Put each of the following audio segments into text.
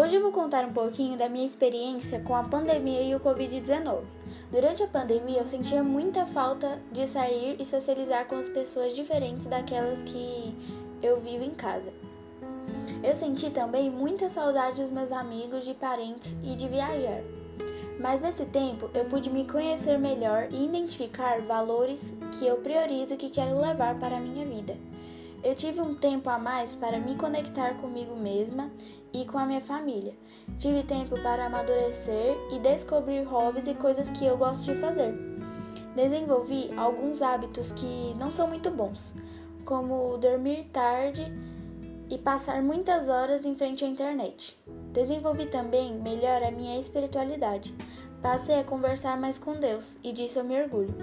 Hoje eu vou contar um pouquinho da minha experiência com a pandemia e o Covid-19. Durante a pandemia, eu sentia muita falta de sair e socializar com as pessoas diferentes daquelas que eu vivo em casa. Eu senti também muita saudade dos meus amigos, de parentes e de viajar. Mas nesse tempo eu pude me conhecer melhor e identificar valores que eu priorizo e que quero levar para a minha vida. Eu tive um tempo a mais para me conectar comigo mesma e com a minha família. Tive tempo para amadurecer e descobrir hobbies e coisas que eu gosto de fazer. Desenvolvi alguns hábitos que não são muito bons, como dormir tarde e passar muitas horas em frente à internet. Desenvolvi também melhor a minha espiritualidade. Passei a conversar mais com Deus e disso eu me orgulho.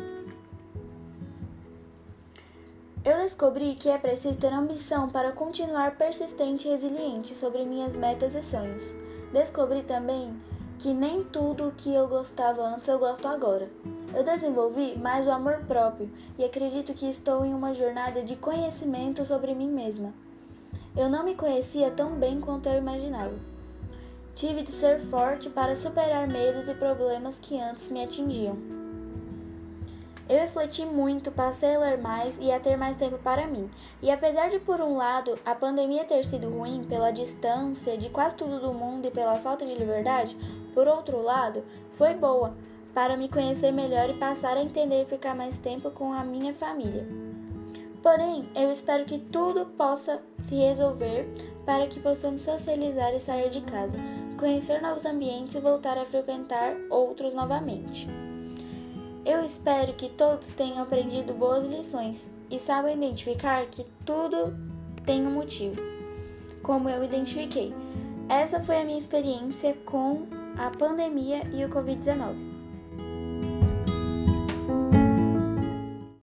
Eu descobri que é preciso ter ambição para continuar persistente e resiliente sobre minhas metas e sonhos. Descobri também que nem tudo o que eu gostava antes eu gosto agora. Eu desenvolvi mais o amor próprio e acredito que estou em uma jornada de conhecimento sobre mim mesma. Eu não me conhecia tão bem quanto eu imaginava. Tive de ser forte para superar medos e problemas que antes me atingiam. Eu refleti muito, passei a ler mais e a ter mais tempo para mim. E apesar de, por um lado, a pandemia ter sido ruim pela distância de quase tudo do mundo e pela falta de liberdade, por outro lado, foi boa para me conhecer melhor e passar a entender e ficar mais tempo com a minha família. Porém, eu espero que tudo possa se resolver para que possamos socializar e sair de casa, conhecer novos ambientes e voltar a frequentar outros novamente. Eu espero que todos tenham aprendido boas lições e saibam identificar que tudo tem um motivo, como eu identifiquei. Essa foi a minha experiência com a pandemia e o Covid-19.